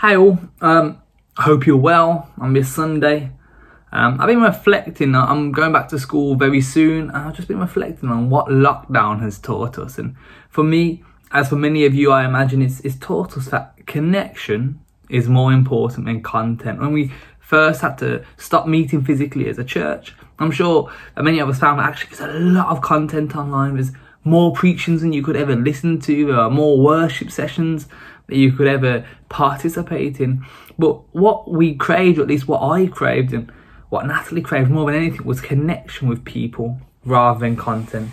Hey all, um, hope you're well on this Sunday. Um, I've been reflecting, I'm going back to school very soon, and I've just been reflecting on what lockdown has taught us. And for me, as for many of you, I imagine it's, it's taught us that connection is more important than content. When we first had to stop meeting physically as a church, I'm sure many of us found that actually there's a lot of content online. There's more preachings than you could ever listen to, there are more worship sessions that you could ever participate in. But what we craved, or at least what I craved, and what Natalie craved more than anything, was connection with people rather than content.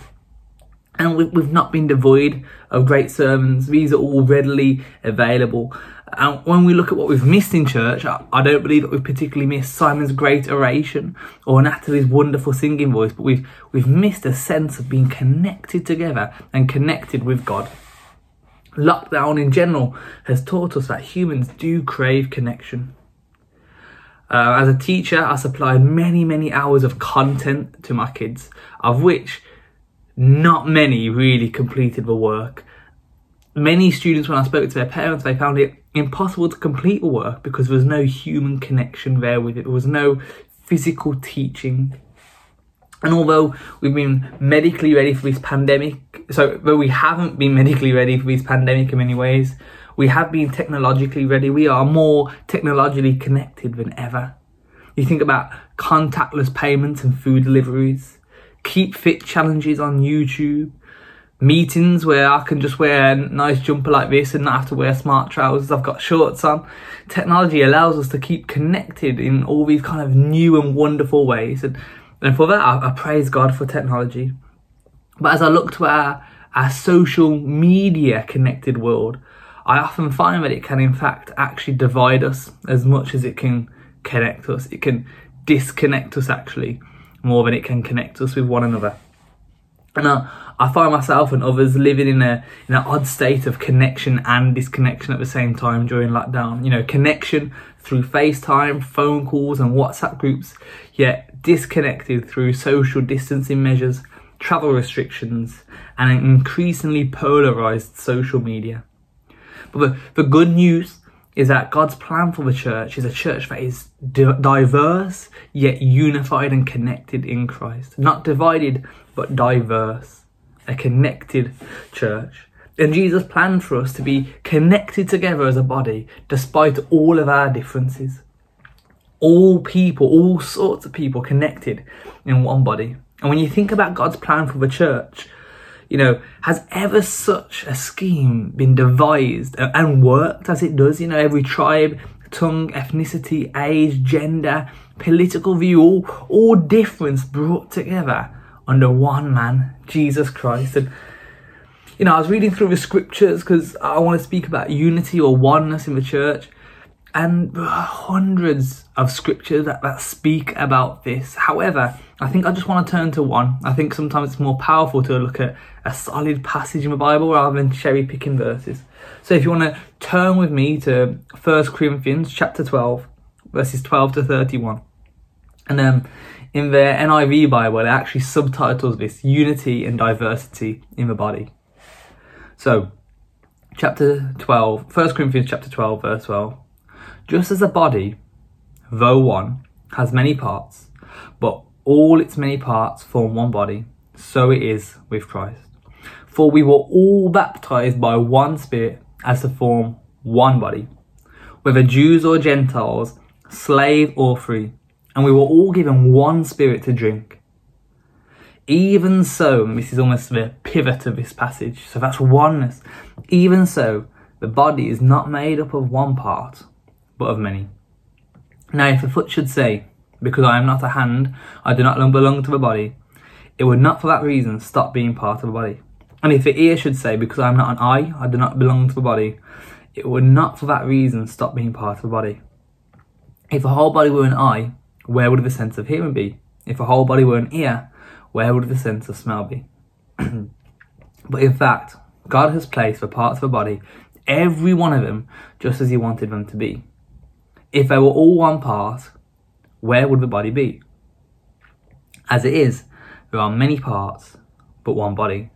And we've not been devoid of great sermons. These are all readily available. And when we look at what we've missed in church, I don't believe that we've particularly missed Simon's great oration or Natalie's wonderful singing voice, but we've we've missed a sense of being connected together and connected with God lockdown in general has taught us that humans do crave connection. Uh, as a teacher, I supplied many, many hours of content to my kids, of which not many really completed the work. Many students, when I spoke to their parents, they found it impossible to complete the work because there was no human connection there with it. There was no physical teaching. And although we've been medically ready for this pandemic, so though we haven't been medically ready for this pandemic in many ways, we have been technologically ready. We are more technologically connected than ever. You think about contactless payments and food deliveries, keep fit challenges on YouTube, meetings where I can just wear a nice jumper like this and not have to wear smart trousers. I've got shorts on. Technology allows us to keep connected in all these kind of new and wonderful ways. And and for that, I, I praise God for technology. But as I look to our, our social media connected world, I often find that it can, in fact, actually divide us as much as it can connect us. It can disconnect us, actually, more than it can connect us with one another. And I, I find myself and others living in a in an odd state of connection and disconnection at the same time during lockdown. You know, connection through FaceTime, phone calls, and WhatsApp groups, yet disconnected through social distancing measures, travel restrictions, and an increasingly polarized social media. But the, the good news is that God's plan for the church is a church that is diverse yet unified and connected in Christ. Not divided but diverse. A connected church. And Jesus planned for us to be connected together as a body despite all of our differences. All people, all sorts of people connected in one body. And when you think about God's plan for the church, you know, has ever such a scheme been devised and worked as it does? You know, every tribe, tongue, ethnicity, age, gender, political view, all, all difference brought together under one man, Jesus Christ. And, you know, I was reading through the scriptures because I want to speak about unity or oneness in the church. And hundreds of scriptures that, that speak about this. However, I think I just want to turn to one. I think sometimes it's more powerful to look at a solid passage in the Bible rather than cherry picking verses. So if you want to turn with me to 1 Corinthians chapter 12, verses 12 to 31. And um, in the NIV Bible, it actually subtitles this unity and diversity in the body. So, chapter 12, 1 Corinthians chapter 12, verse 12. Just as a body, though one, has many parts, but all its many parts form one body, so it is with Christ. For we were all baptized by one Spirit as to form one body, whether Jews or Gentiles, slave or free, and we were all given one Spirit to drink. Even so, this is almost the pivot of this passage, so that's oneness. Even so, the body is not made up of one part, but of many. Now, if a foot should say, Because I am not a hand, I do not belong to the body, it would not for that reason stop being part of the body. And if the ear should say, Because I am not an eye, I do not belong to the body, it would not for that reason stop being part of the body. If a whole body were an eye, where would the sense of hearing be? If a whole body were an ear, where would the sense of smell be? but in fact, God has placed the parts of the body, every one of them, just as He wanted them to be. If they were all one part, where would the body be? As it is, there are many parts, but one body.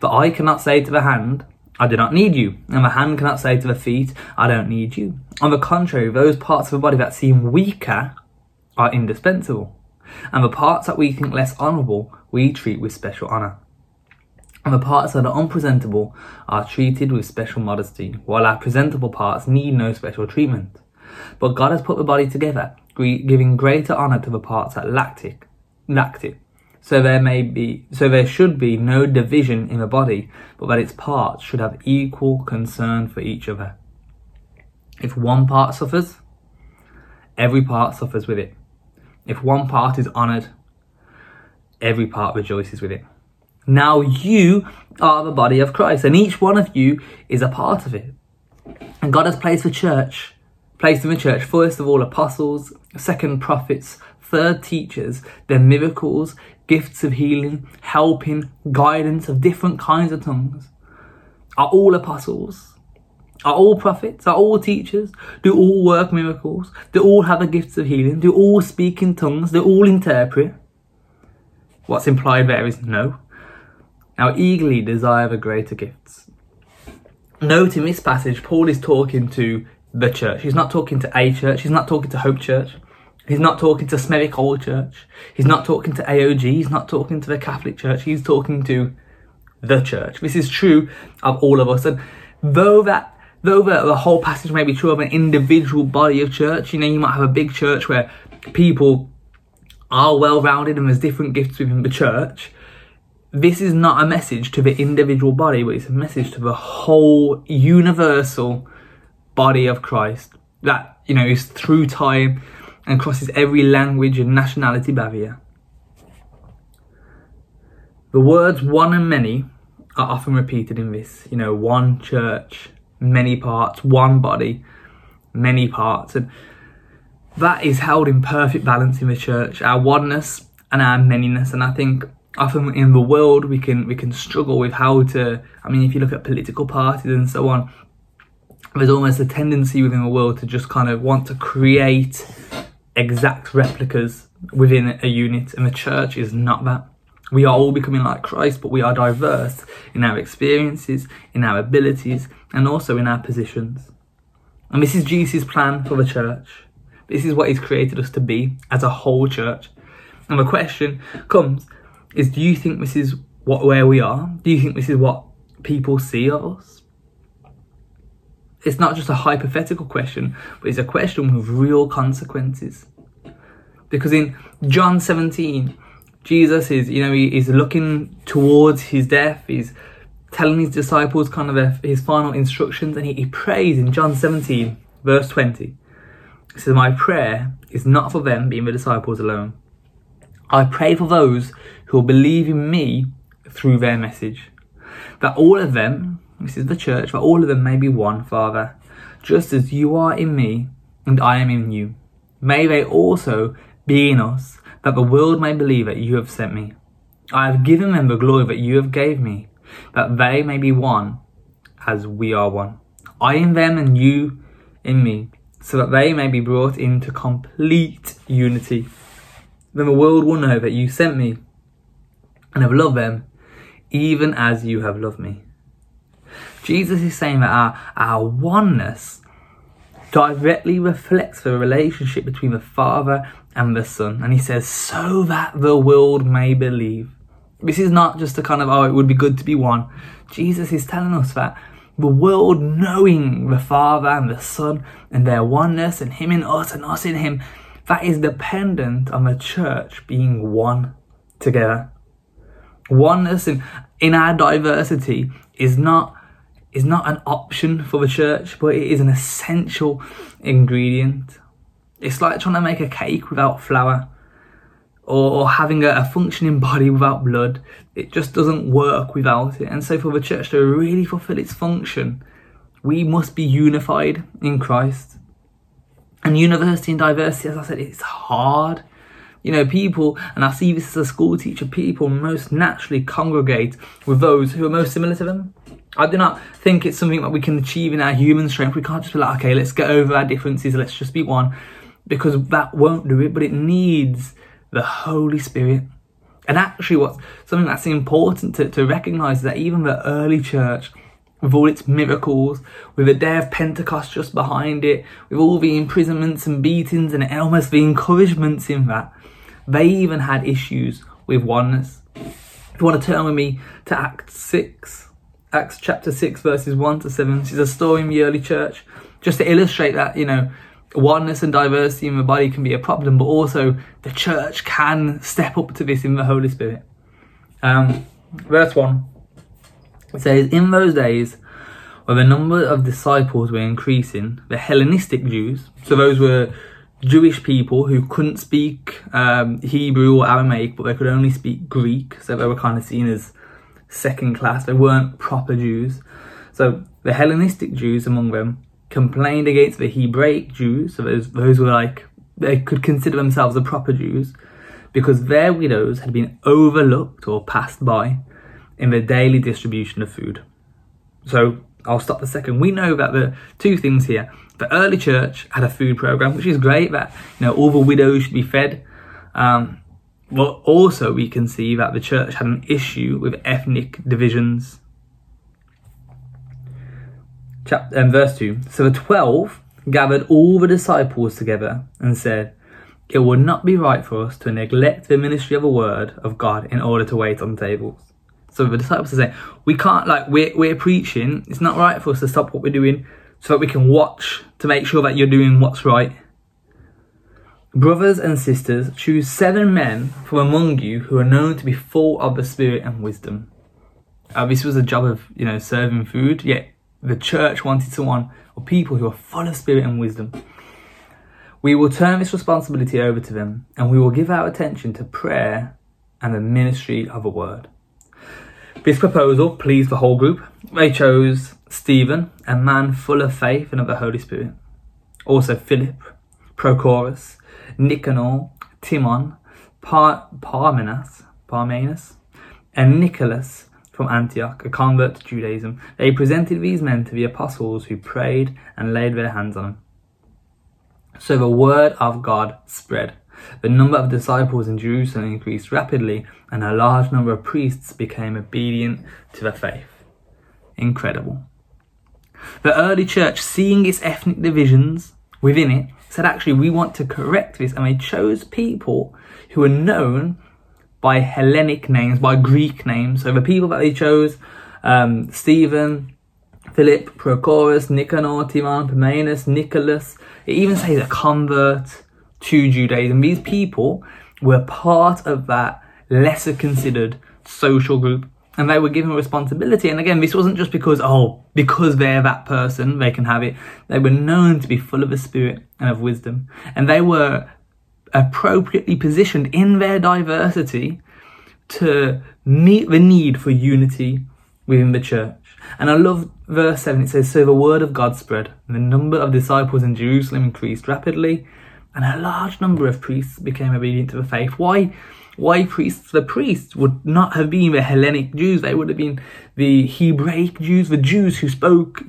The eye cannot say to the hand, I do not need you, and the hand cannot say to the feet, I don't need you. On the contrary, those parts of the body that seem weaker are indispensable, and the parts that we think less honourable we treat with special honour. And the parts that are unpresentable are treated with special modesty, while our presentable parts need no special treatment. But God has put the body together, giving greater honour to the parts that lacked it, lacked it. So there may be, so there should be no division in the body, but that its parts should have equal concern for each other. If one part suffers, every part suffers with it. If one part is honoured, every part rejoices with it. Now you are the body of Christ, and each one of you is a part of it. And God has placed the church, placed in the church, first of all, apostles, second, prophets, third, teachers, then miracles, gifts of healing, helping, guidance of different kinds of tongues. Are all apostles? Are all prophets? Are all teachers? Do all work miracles? Do all have the gifts of healing? Do all speak in tongues? Do all interpret? What's implied there is no. Now eagerly desire the greater gifts. Note in this passage, Paul is talking to the church. He's not talking to a church. He's not talking to Hope Church. He's not talking to Smethwick Old Church. He's not talking to AOG. He's not talking to the Catholic Church. He's talking to the church. This is true of all of us. And though that, though the, the whole passage may be true of an individual body of church, you know, you might have a big church where people are well rounded and there's different gifts within the church. This is not a message to the individual body, but it's a message to the whole universal body of Christ that, you know, is through time and crosses every language and nationality barrier. The words one and many are often repeated in this, you know, one church, many parts, one body, many parts. And that is held in perfect balance in the church, our oneness and our manyness. And I think often in the world we can we can struggle with how to I mean if you look at political parties and so on, there's almost a tendency within the world to just kind of want to create exact replicas within a unit, and the church is not that. We are all becoming like Christ, but we are diverse in our experiences, in our abilities, and also in our positions. And this is Jesus' plan for the church. This is what He's created us to be as a whole church. And the question comes is do you think this is what where we are? Do you think this is what people see of us? It's not just a hypothetical question, but it's a question with real consequences. Because in John 17, Jesus is, you know, he is looking towards his death. He's telling his disciples kind of his final instructions, and he, he prays in John 17, verse 20. He says, My prayer is not for them, being the disciples alone. I pray for those who will believe in me through their message. That all of them, this is the church, that all of them may be one, Father, just as you are in me and I am in you. May they also be in us, that the world may believe that you have sent me. I have given them the glory that you have gave me, that they may be one as we are one. I in them and you in me, so that they may be brought into complete unity. Then the world will know that you sent me and have loved them even as you have loved me. Jesus is saying that our, our oneness directly reflects the relationship between the Father and the Son. And he says, so that the world may believe. This is not just a kind of, oh, it would be good to be one. Jesus is telling us that the world knowing the Father and the Son and their oneness and Him in us and us in Him, that is dependent on the church being one together. Oneness in, in our diversity is not is not an option for the church, but it is an essential ingredient. It's like trying to make a cake without flour or, having a, a, functioning body without blood. It just doesn't work without it. And so, for the church to really fulfill its function, we must be unified in Christ. And university and diversity, as I said, it's hard. You know, people, and I see this as a school teacher, people most naturally congregate with those who are most similar to them. I do not think it's something that we can achieve in our human strength. We can't just be like, okay, let's get over our differences, let's just be one, because that won't do it, but it needs the Holy Spirit. And actually, what's something that's important to, to recognize is that even the early church with all its miracles, with the day of Pentecost just behind it, with all the imprisonments and beatings and almost the encouragements in that, they even had issues with oneness. If you want to turn with me to Acts 6, Acts chapter 6, verses 1 to 7, this is a story in the early church, just to illustrate that, you know, oneness and diversity in the body can be a problem, but also the church can step up to this in the Holy Spirit. Um, verse 1 it says, In those days, when the number of disciples were increasing, the Hellenistic Jews, so those were Jewish people who couldn't speak um, Hebrew or Aramaic, but they could only speak Greek, so they were kind of seen as second class. They weren't proper Jews. So the Hellenistic Jews among them complained against the Hebraic Jews, so those, those were like, they could consider themselves the proper Jews, because their widows had been overlooked or passed by in the daily distribution of food. So I'll stop a second. We know that the two things here. The early church had a food program, which is great. That you know all the widows should be fed. Um, but also we can see that the church had an issue with ethnic divisions. Chapter um, verse two. So the twelve gathered all the disciples together and said, "It would not be right for us to neglect the ministry of the word of God in order to wait on tables." So the disciples are saying, we can't, like, we're, we're preaching. It's not right for us to stop what we're doing so that we can watch to make sure that you're doing what's right. Brothers and sisters, choose seven men from among you who are known to be full of the Spirit and wisdom. Uh, this was a job of, you know, serving food, yet the church wanted someone or people who are full of Spirit and wisdom. We will turn this responsibility over to them and we will give our attention to prayer and the ministry of a word. This proposal pleased the whole group. They chose Stephen, a man full of faith and of the Holy Spirit. Also Philip, Prochorus, Nicanor, Timon, Par- Parmenas, Parmenas, and Nicholas from Antioch, a convert to Judaism. They presented these men to the apostles who prayed and laid their hands on them. So the word of God spread. The number of disciples in Jerusalem increased rapidly, and a large number of priests became obedient to the faith. Incredible. The early church, seeing its ethnic divisions within it, said, actually, we want to correct this, and they chose people who were known by Hellenic names, by Greek names. So the people that they chose, um, Stephen, Philip, Prochorus, Nicanor, Timon, Parmenas, Nicholas, it even says a convert, to Judaism. These people were part of that lesser considered social group and they were given responsibility. And again, this wasn't just because, oh, because they're that person, they can have it. They were known to be full of the Spirit and of wisdom. And they were appropriately positioned in their diversity to meet the need for unity within the church. And I love verse 7, it says, So the word of God spread, and the number of disciples in Jerusalem increased rapidly, and a large number of priests became obedient to the faith. Why? Why priests? The priests would not have been the Hellenic Jews. They would have been the Hebraic Jews, the Jews who spoke,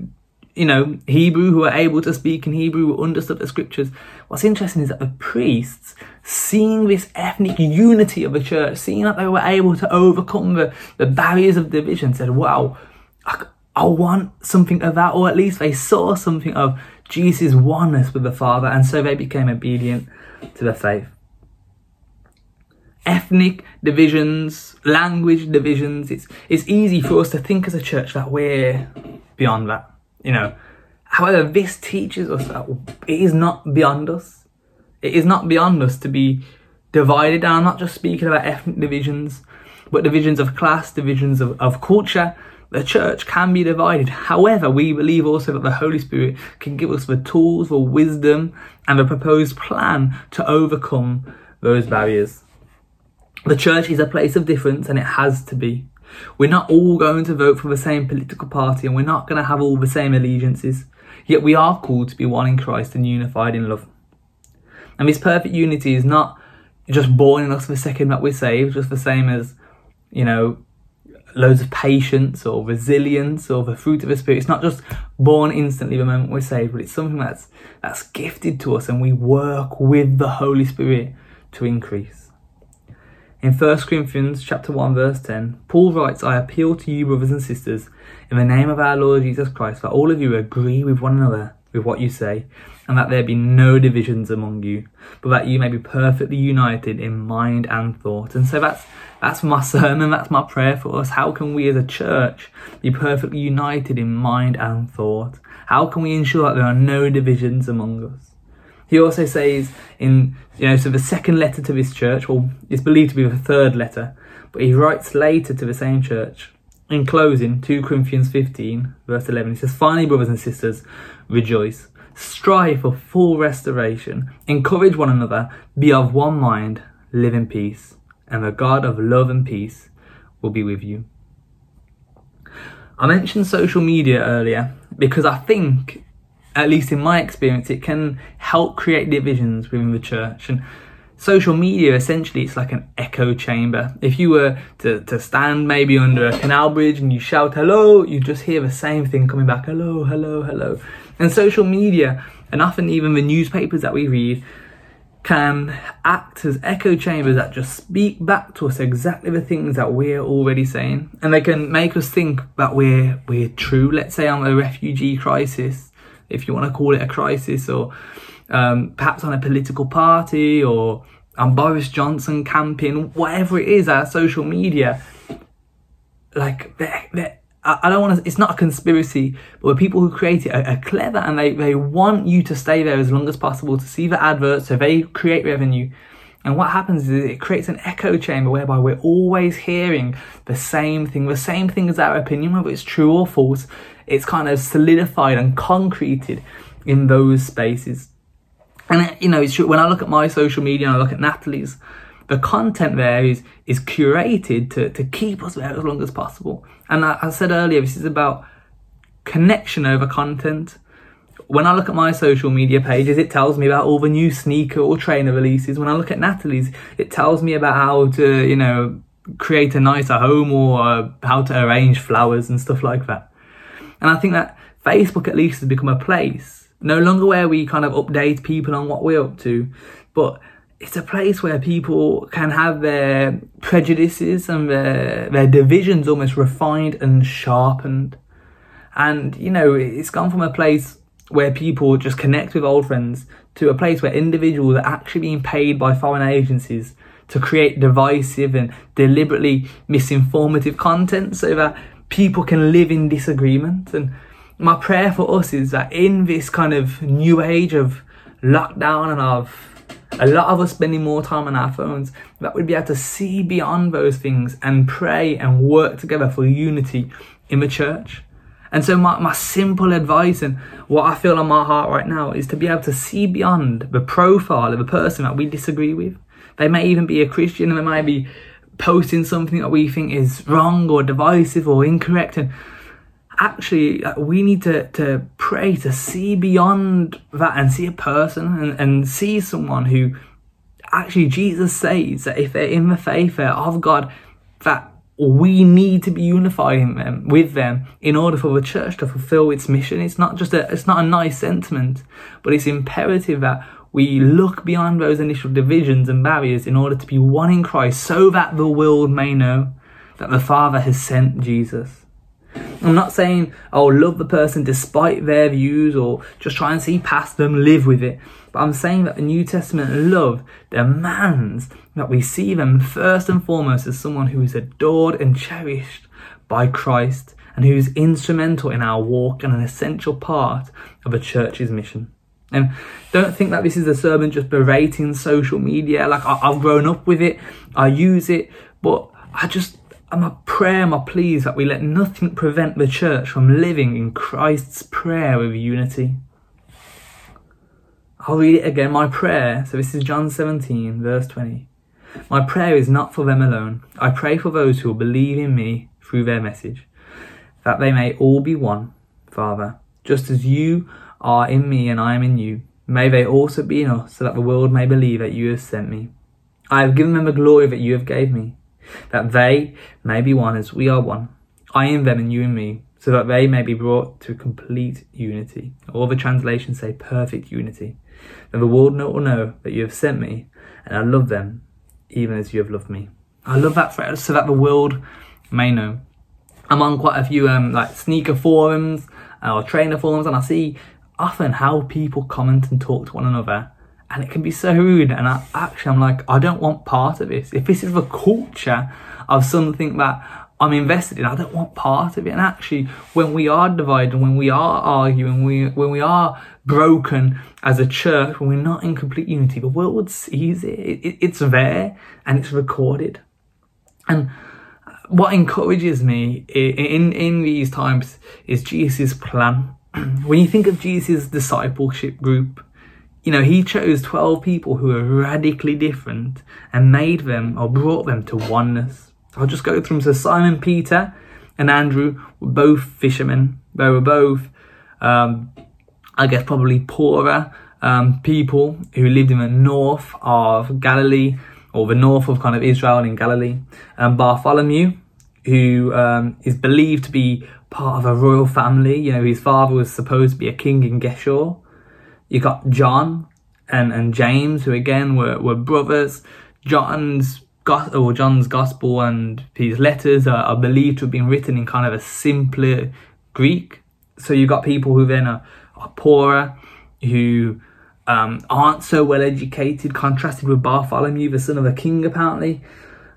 you know, Hebrew, who were able to speak in Hebrew, who understood the scriptures. What's interesting is that the priests, seeing this ethnic unity of the church, seeing that they were able to overcome the, the barriers of division, said, wow, I, I want something of that, or at least they saw something of Jesus' oneness with the Father, and so they became obedient to the faith. Ethnic divisions, language divisions, it's, it's easy for us to think as a church that we're beyond that, you know. However, this teaches us that it is not beyond us. It is not beyond us to be divided, and I'm not just speaking about ethnic divisions, but divisions of class, divisions of, of culture, the church can be divided. However, we believe also that the Holy Spirit can give us the tools, the wisdom, and the proposed plan to overcome those barriers. The church is a place of difference and it has to be. We're not all going to vote for the same political party and we're not going to have all the same allegiances. Yet we are called to be one in Christ and unified in love. And this perfect unity is not just born in us the second that we're saved, just the same as, you know, loads of patience or resilience or the fruit of the spirit. It's not just born instantly the moment we're saved, but it's something that's that's gifted to us and we work with the Holy Spirit to increase. In 1 Corinthians chapter 1 verse 10, Paul writes, I appeal to you brothers and sisters in the name of our Lord Jesus Christ that all of you agree with one another with what you say and that there be no divisions among you, but that you may be perfectly united in mind and thought. And so that's that's my sermon, that's my prayer for us. How can we as a church be perfectly united in mind and thought? How can we ensure that there are no divisions among us? He also says in, you know, so the second letter to this church, well, it's believed to be the third letter, but he writes later to the same church. In closing, 2 Corinthians 15, verse 11, he says, Finally, brothers and sisters, rejoice. Strive for full restoration. Encourage one another. Be of one mind. Live in peace. And the God of love and peace will be with you. I mentioned social media earlier because I think, at least in my experience, it can help create divisions within the church. And social media essentially it's like an echo chamber. If you were to, to stand maybe under a canal bridge and you shout hello, you just hear the same thing coming back hello, hello, hello. And social media, and often even the newspapers that we read, can act as echo chambers that just speak back to us exactly the things that we're already saying. And they can make us think that we're we're true. Let's say on a refugee crisis, if you want to call it a crisis, or um, perhaps on a political party, or on Boris Johnson campaign, whatever it is, our social media, like they're, they're I don't want to, it's not a conspiracy, but the people who create it are, are, clever and they, they want you to stay there as long as possible to see the adverts so they create revenue. And what happens is it creates an echo chamber whereby we're always hearing the same thing, the same thing as our opinion, whether it's true or false. It's kind of solidified and concreted in those spaces. And, you know, it's true. When I look at my social media and I look at Natalie's, the content there is is curated to, to keep us there as long as possible. And I, I said earlier, this is about connection over content. When I look at my social media pages, it tells me about all the new sneaker or trainer releases. When I look at Natalie's, it tells me about how to, you know, create a nicer home or uh, how to arrange flowers and stuff like that. And I think that Facebook at least has become a place, no longer where we kind of update people on what we're up to, but it's a place where people can have their prejudices and their, their divisions almost refined and sharpened. And, you know, it's gone from a place where people just connect with old friends to a place where individuals are actually being paid by foreign agencies to create divisive and deliberately misinformative content so that people can live in disagreement. And my prayer for us is that in this kind of new age of lockdown and of a lot of us spending more time on our phones, that we'd be able to see beyond those things and pray and work together for unity in the church. And so my, my simple advice and what I feel on my heart right now is to be able to see beyond the profile of a person that we disagree with. They may even be a Christian and they might be posting something that we think is wrong or divisive or incorrect and actually uh, we need to, to pray to see beyond that and see a person and, and see someone who actually Jesus says that if they're in the faith of God that we need to be unified in them with them in order for the church to fulfill its mission. It's not just a it's not a nice sentiment but it's imperative that we look beyond those initial divisions and barriers in order to be one in Christ so that the world may know that the Father has sent Jesus I'm not saying, oh, love the person despite their views or just try and see past them, live with it. But I'm saying that the New Testament love demands that we see them first and foremost as someone who is adored and cherished by Christ and who is instrumental in our walk and an essential part of a church's mission. And don't think that this is a sermon just berating social media. Like I, have grown up with it, I use it, but I just and my prayer, my plea is that we let nothing prevent the church from living in Christ's prayer with unity. I'll read it again. My prayer, so this is John 17, verse 20. My prayer is not for them alone. I pray for those who will believe in me through their message, that they may all be one, Father, just as you are in me and I am in you. May they also be in us, so that the world may believe that you have sent me. I have given them the glory that you have gave me that they may be one as we are one, I in them and you in me, so that they may be brought to complete unity. All the translations say perfect unity. That the world will know that you have sent me, and I love them, even as you have loved me. I love that phrase so that the world may know. I'm on quite a few um, like sneaker forums uh, or trainer forums, and I see often how people comment and talk to one another, and it can be so rude. And I actually, I'm like, I don't want part of this. If this is the culture of something that I'm invested in, I don't want part of it. And actually, when we are divided, when we are arguing, we when we are broken as a church, when we're not in complete unity, the world sees it. it, it it's there and it's recorded. And what encourages me in in these times is Jesus' plan. when you think of Jesus' discipleship group, you know, he chose 12 people who were radically different and made them or brought them to oneness. I'll just go through them. So Simon Peter and Andrew were both fishermen. They were both, um, I guess, probably poorer um, people who lived in the north of Galilee or the north of kind of Israel in Galilee. And Bartholomew, who um, is believed to be part of a royal family. You know, his father was supposed to be a king in Geshur. You got John and, and James, who again were, were brothers. John's or John's gospel and his letters are, are, believed to have been written in kind of a simpler Greek. So you've got people who then are, are poorer, who um, aren't so well educated, contrasted with Bartholomew, the son of a king, apparently.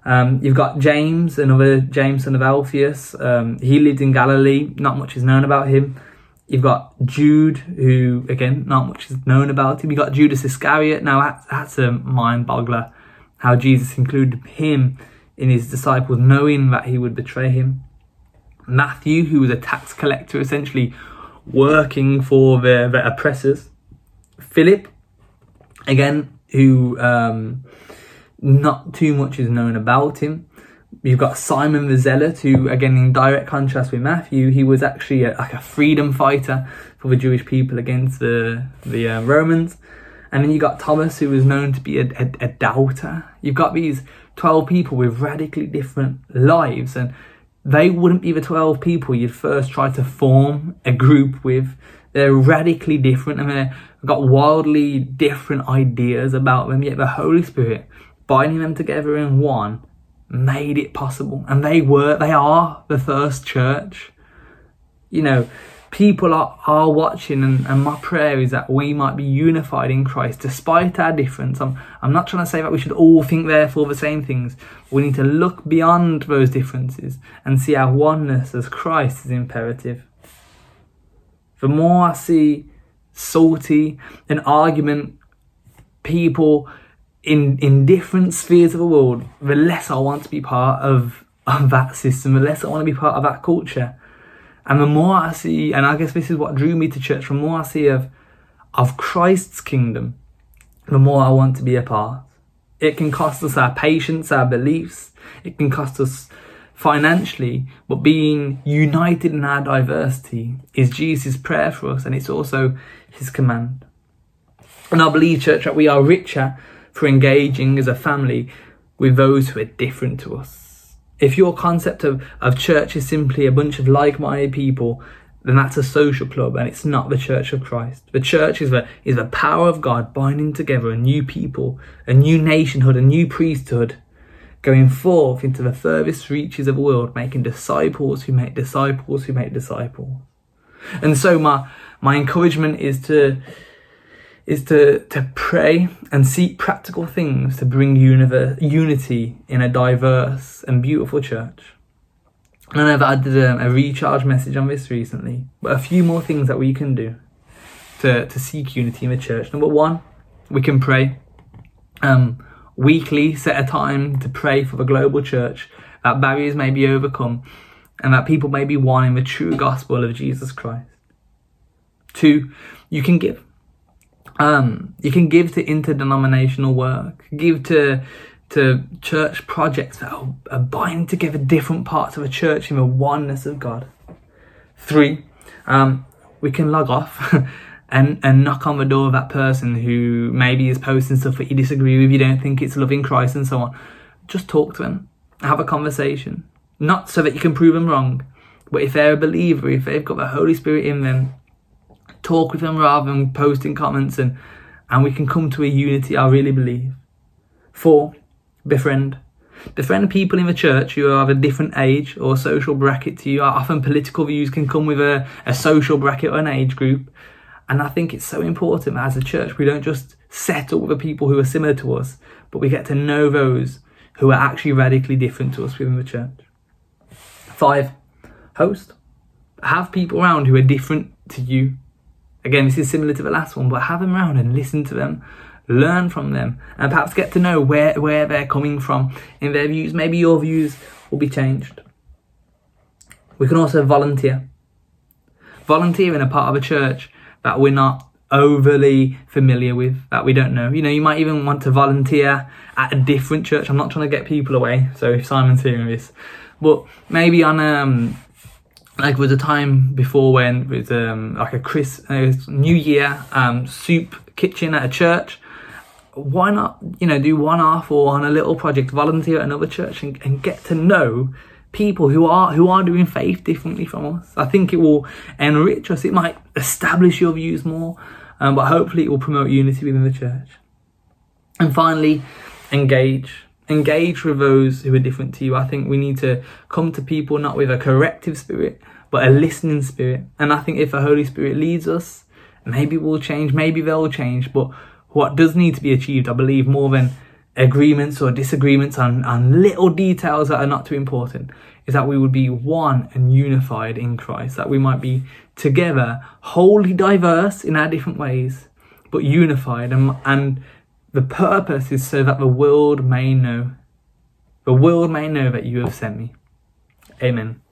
Um, you've got James, another James, son of Alphaeus. Um, he lived in Galilee. Not much is known about him. You've got Jude, who again, not much is known about him. You've got Judas Iscariot. Now that's, that's a mind boggler how Jesus included him in his disciples, knowing that he would betray him. Matthew, who was a tax collector, essentially working for the, the oppressors. Philip, again, who um, not too much is known about him. You've got Simon the Zealot, who, again, in direct contrast with Matthew, he was actually a, like a freedom fighter for the Jewish people against the the uh, Romans. And then you got Thomas, who was known to be a, a, a doubter. You've got these 12 people with radically different lives, and they wouldn't be the 12 people you'd first try to form a group with. They're radically different and they've got wildly different ideas about them, yet the Holy Spirit binding them together in one made it possible. And they were, they are the first church. You know, people are, are watching and, and my prayer is that we might be unified in Christ despite our difference. I'm, I'm not trying to say that we should all think therefore the same things. We need to look beyond those differences and see our oneness as Christ is imperative. The more I see salty and argument people in in different spheres of the world, the less I want to be part of, of that system, the less I want to be part of that culture. And the more I see, and I guess this is what drew me to church, the more I see of, of Christ's kingdom, the more I want to be a part. It can cost us our patience, our beliefs. It can cost us financially, but being united in our diversity is Jesus' prayer for us, and it's also his command. And I believe, church, that we are richer for engaging as a family with those who are different to us if your concept of, of church is simply a bunch of like-minded people, then that's a social club and it's not the church of Christ. The church is the, is the power of God binding together a new people, a new nationhood, a new priesthood, going forth into the furthest reaches of the world, making disciples who make disciples who make disciples. And so my, my encouragement is to, is to, to pray and seek practical things to bring universe, unity in a diverse and beautiful church. And I've added a, a, recharge message on this recently, but a few more things that we can do to, to seek unity in the church. Number one, we can pray. Um, weekly, set a time to pray for the global church that barriers may be overcome and that people may be one in the true gospel of Jesus Christ. Two, you can give. Um, you can give to interdenominational work, give to to church projects that are, binding together different parts of a church in the oneness of God. Three, um, we can log off and, and knock on the door of that person who maybe is posting stuff that you disagree with, you don't think it's loving Christ and so on. Just talk to them, have a conversation. Not so that you can prove them wrong, but if they're a believer, if they've got the Holy Spirit in them, talk with them rather than posting comments and and we can come to a unity I really believe. Four, befriend. Befriend people in the church who are of a different age or social bracket to you. Often political views can come with a, a social bracket or an age group. And I think it's so important as a church, we don't just settle with the people who are similar to us, but we get to know those who are actually radically different to us within the church. Five, host. Have people around who are different to you. Again, this is similar to the last one, but have them around and listen to them learn from them, and perhaps get to know where, where they're coming from in their views. Maybe your views will be changed. We can also volunteer. Volunteer in a part of a church that we're not overly familiar with, that we don't know. You know, you might even want to volunteer at a different church. I'm not trying to get people away, so if Simon's hearing this, but maybe on um like was a time before when with um like a Chris uh, New Year um soup kitchen at a church why not, you know, do one off or on a little project, volunteer at another church and, and get to know people who are who are doing faith differently from us. I think it will enrich us. It might establish your views more, um, but hopefully it will promote unity within the church. And finally, engage. Engage with those who are different to you. I think we need to come to people not with a corrective spirit, but a listening spirit. And I think if the Holy Spirit leads us, maybe we'll change, maybe they'll change, but what does need to be achieved, I believe, more than agreements or disagreements on, on little details that are not too important, is that we would be one and unified in Christ, that we might be together, wholly diverse in our different ways, but unified. And, and the purpose is so that the world may know. The world may know that you have sent me. Amen.